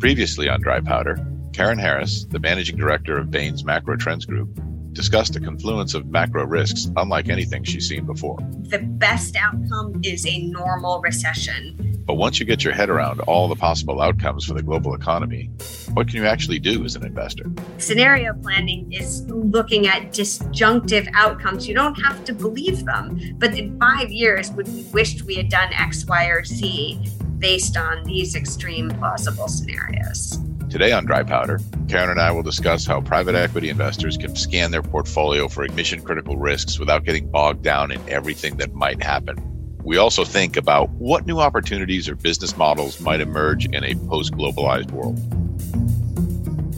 Previously on Dry Powder, Karen Harris, the managing director of Bain's Macro Trends Group, discussed a confluence of macro risks unlike anything she's seen before. The best outcome is a normal recession. But once you get your head around all the possible outcomes for the global economy, what can you actually do as an investor? Scenario planning is looking at disjunctive outcomes. You don't have to believe them, but in five years, would we wished we had done X, Y, or Z based on these extreme plausible scenarios? Today on Dry Powder, Karen and I will discuss how private equity investors can scan their portfolio for mission critical risks without getting bogged down in everything that might happen. We also think about what new opportunities or business models might emerge in a post globalized world.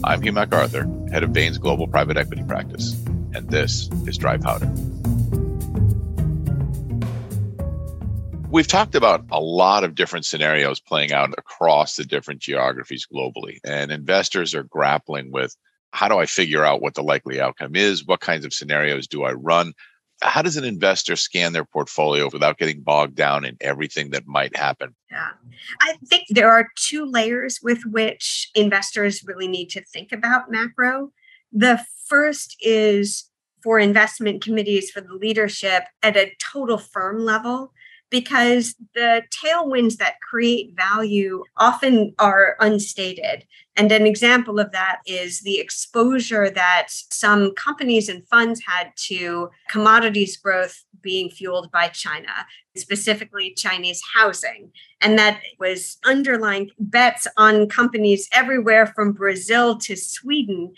I'm Hugh MacArthur, head of Bain's Global Private Equity Practice, and this is Dry Powder. We've talked about a lot of different scenarios playing out across the different geographies globally, and investors are grappling with how do I figure out what the likely outcome is? What kinds of scenarios do I run? How does an investor scan their portfolio without getting bogged down in everything that might happen? Yeah. I think there are two layers with which investors really need to think about macro. The first is for investment committees, for the leadership at a total firm level because the tailwinds that create value often are unstated. And an example of that is the exposure that some companies and funds had to commodities growth being fueled by China, specifically Chinese housing. And that was underlying bets on companies everywhere from Brazil to Sweden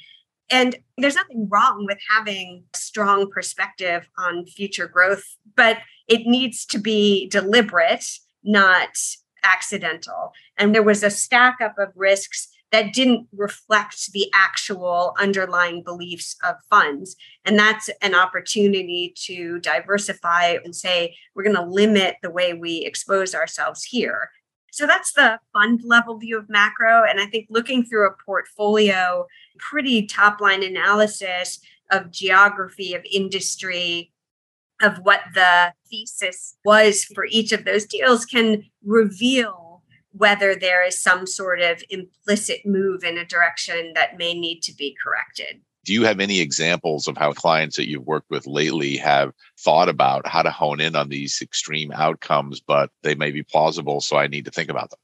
and there's nothing wrong with having a strong perspective on future growth, but it needs to be deliberate, not accidental. And there was a stack up of risks that didn't reflect the actual underlying beliefs of funds. And that's an opportunity to diversify and say, we're going to limit the way we expose ourselves here. So that's the fund level view of macro. And I think looking through a portfolio, pretty top line analysis of geography, of industry, of what the thesis was for each of those deals can reveal whether there is some sort of implicit move in a direction that may need to be corrected. Do you have any examples of how clients that you've worked with lately have thought about how to hone in on these extreme outcomes, but they may be plausible, so I need to think about them?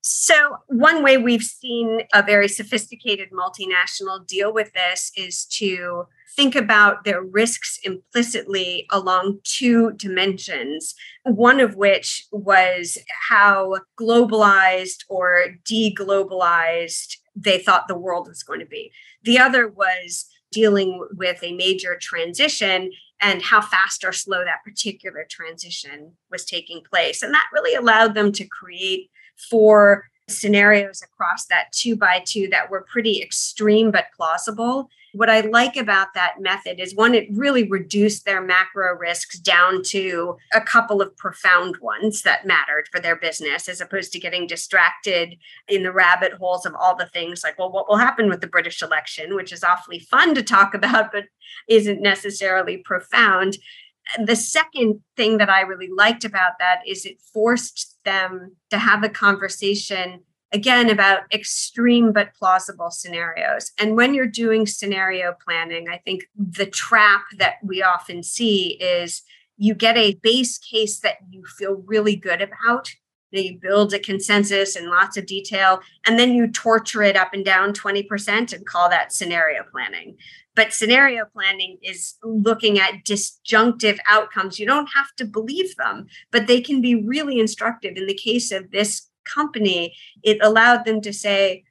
So, one way we've seen a very sophisticated multinational deal with this is to think about their risks implicitly along two dimensions, one of which was how globalized or deglobalized they thought the world was going to be. The other was dealing with a major transition and how fast or slow that particular transition was taking place. And that really allowed them to create four scenarios across that two by two that were pretty extreme but plausible what I like about that method is one, it really reduced their macro risks down to a couple of profound ones that mattered for their business, as opposed to getting distracted in the rabbit holes of all the things like, well, what will happen with the British election, which is awfully fun to talk about, but isn't necessarily profound. The second thing that I really liked about that is it forced them to have a conversation again about extreme but plausible scenarios. And when you're doing scenario planning, I think the trap that we often see is you get a base case that you feel really good about. You build a consensus in lots of detail, and then you torture it up and down 20% and call that scenario planning. But scenario planning is looking at disjunctive outcomes. You don't have to believe them, but they can be really instructive. In the case of this company, it allowed them to say,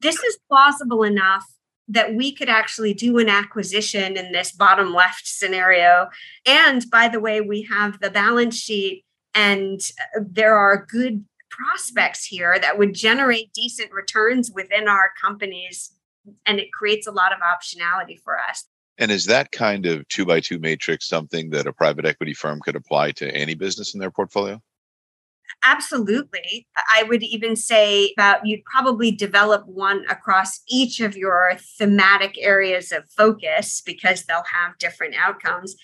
this is plausible enough that we could actually do an acquisition in this bottom left scenario. And by the way, we have the balance sheet, and uh, there are good prospects here that would generate decent returns within our companies. And it creates a lot of optionality for us. And is that kind of two by two matrix something that a private equity firm could apply to any business in their portfolio? Absolutely. I would even say that you'd probably develop one across each of your thematic areas of focus because they'll have different outcomes.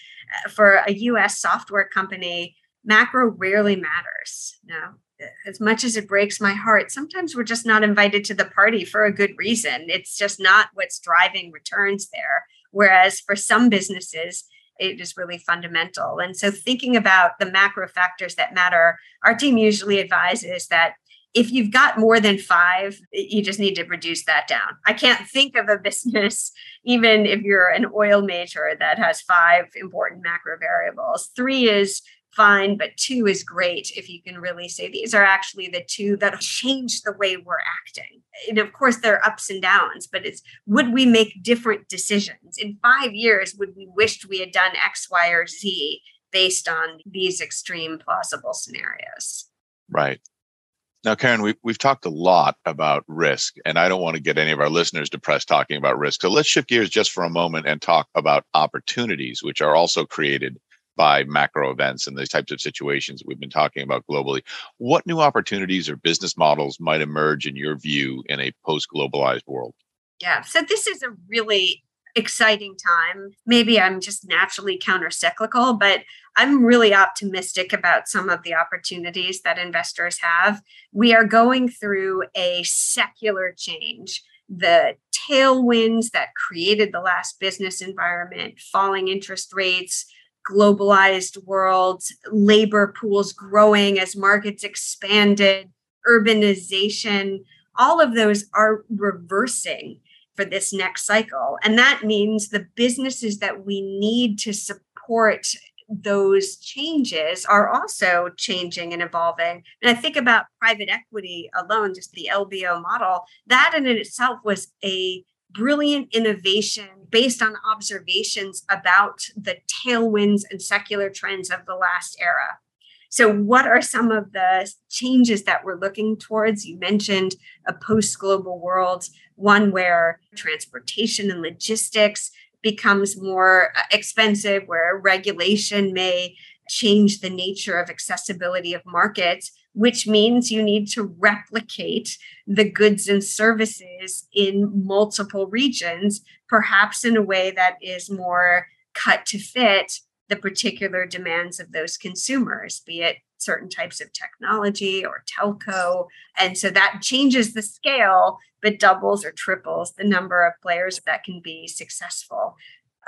Uh, for a US software company, macro rarely matters. No, as much as it breaks my heart, sometimes we're just not invited to the party for a good reason. It's just not what's driving returns there. Whereas for some businesses, it is really fundamental. And so, thinking about the macro factors that matter, our team usually advises that if you've got more than five, you just need to reduce that down. I can't think of a business, even if you're an oil major, that has five important macro variables. Three is fine, but two is great if you can really say these are actually the two that change the way we're acting. And of course, there are ups and downs, but it's would we make different decisions? In five years, would we wished we had done X, Y, or Z based on these extreme plausible scenarios? Right. Now, Karen, we, we've talked a lot about risk, and I don't want to get any of our listeners depressed talking about risk. So let's shift gears just for a moment and talk about opportunities, which are also created by macro events and these types of situations we've been talking about globally. What new opportunities or business models might emerge in your view in a post globalized world? Yeah, so this is a really exciting time. Maybe I'm just naturally counter cyclical, but I'm really optimistic about some of the opportunities that investors have. We are going through a secular change. The tailwinds that created the last business environment, falling interest rates, globalized world, labor pools growing as markets expanded, urbanization, all of those are reversing for this next cycle. And that means the businesses that we need to support those changes are also changing and evolving. And I think about private equity alone, just the LBO model, that in itself was a brilliant innovation based on observations about the tailwinds and secular trends of the last era. So, what are some of the changes that we're looking towards? You mentioned a post global world, one where transportation and logistics becomes more uh, expensive, where regulation may change the nature of accessibility of markets which means you need to replicate the goods and services in multiple regions, perhaps in a way that is more cut to fit the particular demands of those consumers, be it certain types of technology or telco. And so that changes the scale, but doubles or triples the number of players that can be successful.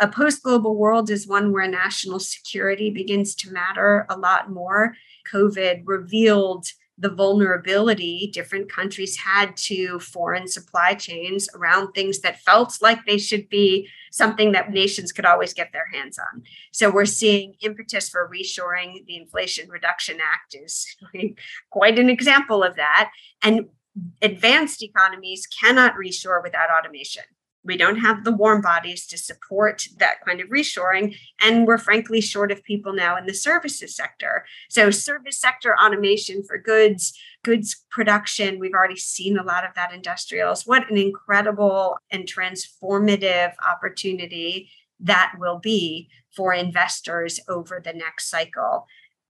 A post global world is one where national security begins to matter a lot more. COVID revealed the vulnerability different countries had to foreign supply chains around things that felt like they should be something that nations could always get their hands on. So we're seeing impetus for reshoring. The Inflation Reduction Act is quite an example of that. And advanced economies cannot reshore without automation. We don't have the warm bodies to support that kind of reshoring. And we're frankly short of people now in the services sector. So, service sector automation for goods, goods production, we've already seen a lot of that industrials. What an incredible and transformative opportunity that will be for investors over the next cycle.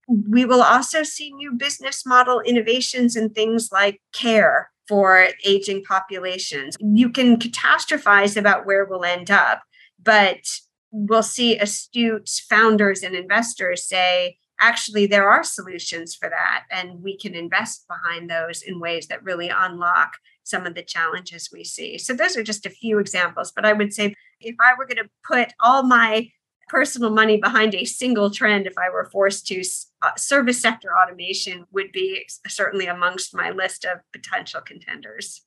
We will also see new business model innovations in things like care for aging populations. You can catastrophize about where we'll end up, but we'll see astute founders and investors say, actually, there are solutions for that, and we can invest behind those in ways that really unlock some of the challenges we see. So, those are just a few examples, but I would say if I were going to put all my personal money behind a single trend if I were forced to. Uh, service sector automation would be certainly amongst my list of potential contenders.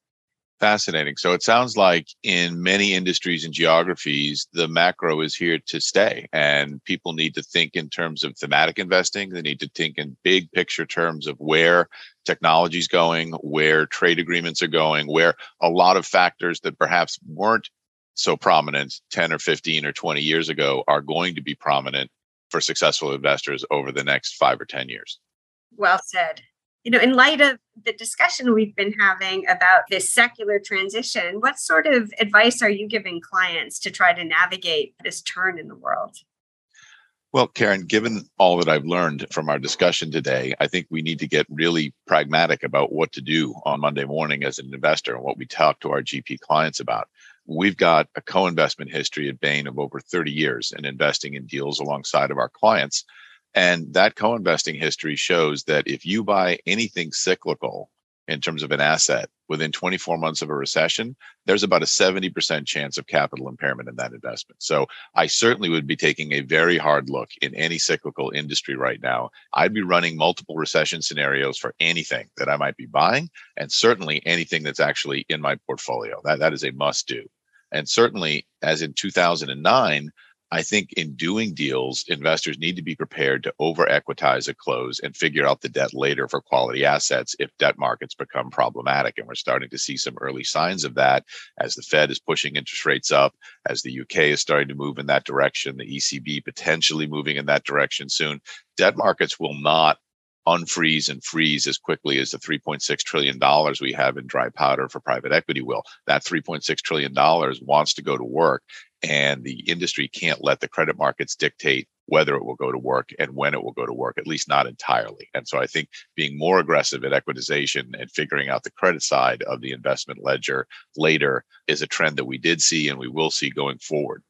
Fascinating. So it sounds like in many industries and geographies, the macro is here to stay, and people need to think in terms of thematic investing. They need to think in big picture terms of where technology is going, where trade agreements are going, where a lot of factors that perhaps weren't so prominent 10 or 15 or 20 years ago are going to be prominent for successful investors over the next five or 10 years. Well said. You know, in light of the discussion we've been having about this secular transition, what sort of advice are you giving clients to try to navigate this turn in the world? Well, Karen, given all that I've learned from our discussion today, I think we need to get really pragmatic about what to do on Monday morning as an investor and what we talk to our GP clients about. We've got a co investment history at Bain of over 30 years in investing in deals alongside of our clients. And that co investing history shows that if you buy anything cyclical in terms of an asset within 24 months of a recession, there's about a 70% chance of capital impairment in that investment. So I certainly would be taking a very hard look in any cyclical industry right now. I'd be running multiple recession scenarios for anything that I might be buying, and certainly anything that's actually in my portfolio. That, that is a must do. And certainly, as in 2009, I think in doing deals, investors need to be prepared to over equitize a close and figure out the debt later for quality assets if debt markets become problematic. And we're starting to see some early signs of that as the Fed is pushing interest rates up, as the UK is starting to move in that direction, the ECB potentially moving in that direction soon. Debt markets will not unfreeze and freeze as quickly as the $3.6 trillion we have in dry powder for private equity will. That $3.6 trillion wants to go to work, and the industry can't let the credit markets dictate whether it will go to work and when it will go to work, at least not entirely. And so I think being more aggressive at equitization and figuring out the credit side of the investment ledger later is a trend that we did see and we will see going forward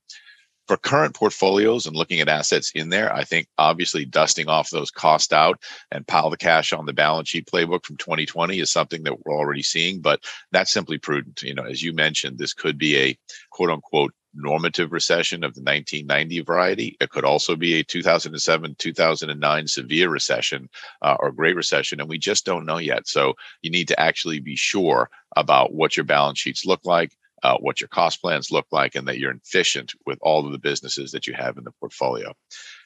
for current portfolios and looking at assets in there, I think obviously dusting off those cost out and pile the cash on the balance sheet playbook from 2020 is something that we're already seeing, but that's simply prudent. You know, as you mentioned, this could be a quote unquote normative recession of the 1990 variety. It could also be a 2007, 2009 severe recession uh, or Great Recession, and we just don't know yet. So you need to actually be sure about what your balance sheets look like, uh, what your cost plans look like, and that you're efficient with all of the businesses that you have in the portfolio.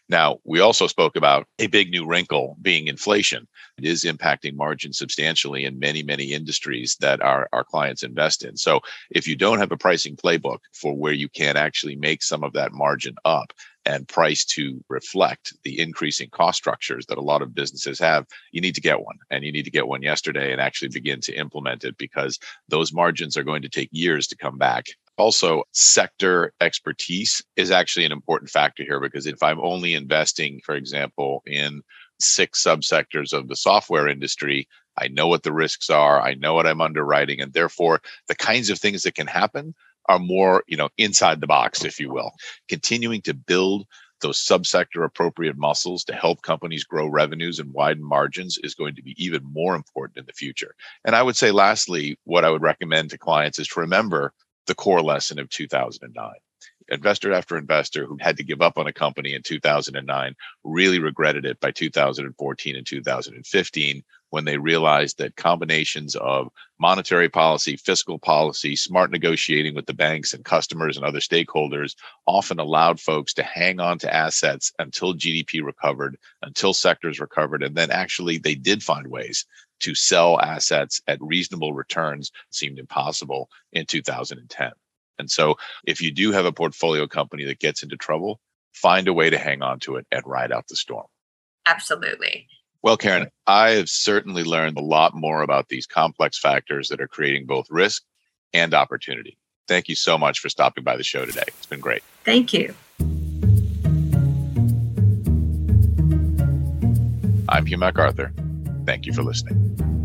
Now, we also spoke about a big new wrinkle being inflation. It is impacting margins substantially in many, many industries that our, our clients invest in. So, if you don't have a pricing playbook for where you can actually make some of that margin up, and price to reflect the increasing cost structures that a lot of businesses have, you need to get one. And you need to get one yesterday and actually begin to implement it because those margins are going to take years to come back. Also, sector expertise is actually an important factor here because if I'm only investing, for example, in six subsectors of the software industry, I know what the risks are, I know what I'm underwriting, and therefore the kinds of things that can happen are more, you know, inside the box, if you will. Continuing to build those subsector appropriate muscles to help companies grow revenues and widen margins is going to be even more important in the future. And I would say, lastly, what I would recommend to clients is to remember the core lesson of 2009 investor after investor who had to give up on a company in 2009 really regretted it by 2014 and 2015 when they realized that combinations of monetary policy, fiscal policy, smart negotiating with the banks and customers and other stakeholders often allowed folks to hang on to assets until GDP recovered, until sectors recovered, and then actually they did find ways to sell assets at reasonable returns seemed impossible in 2010. And so if you do have a portfolio company that gets into trouble, find a way to hang on to it and ride out the storm. Absolutely. Well, Karen, I have certainly learned a lot more about these complex factors that are creating both risk and opportunity. Thank you so much for stopping by the show today. It's been great. Thank you. I'm Hugh MacArthur. Thank you for listening.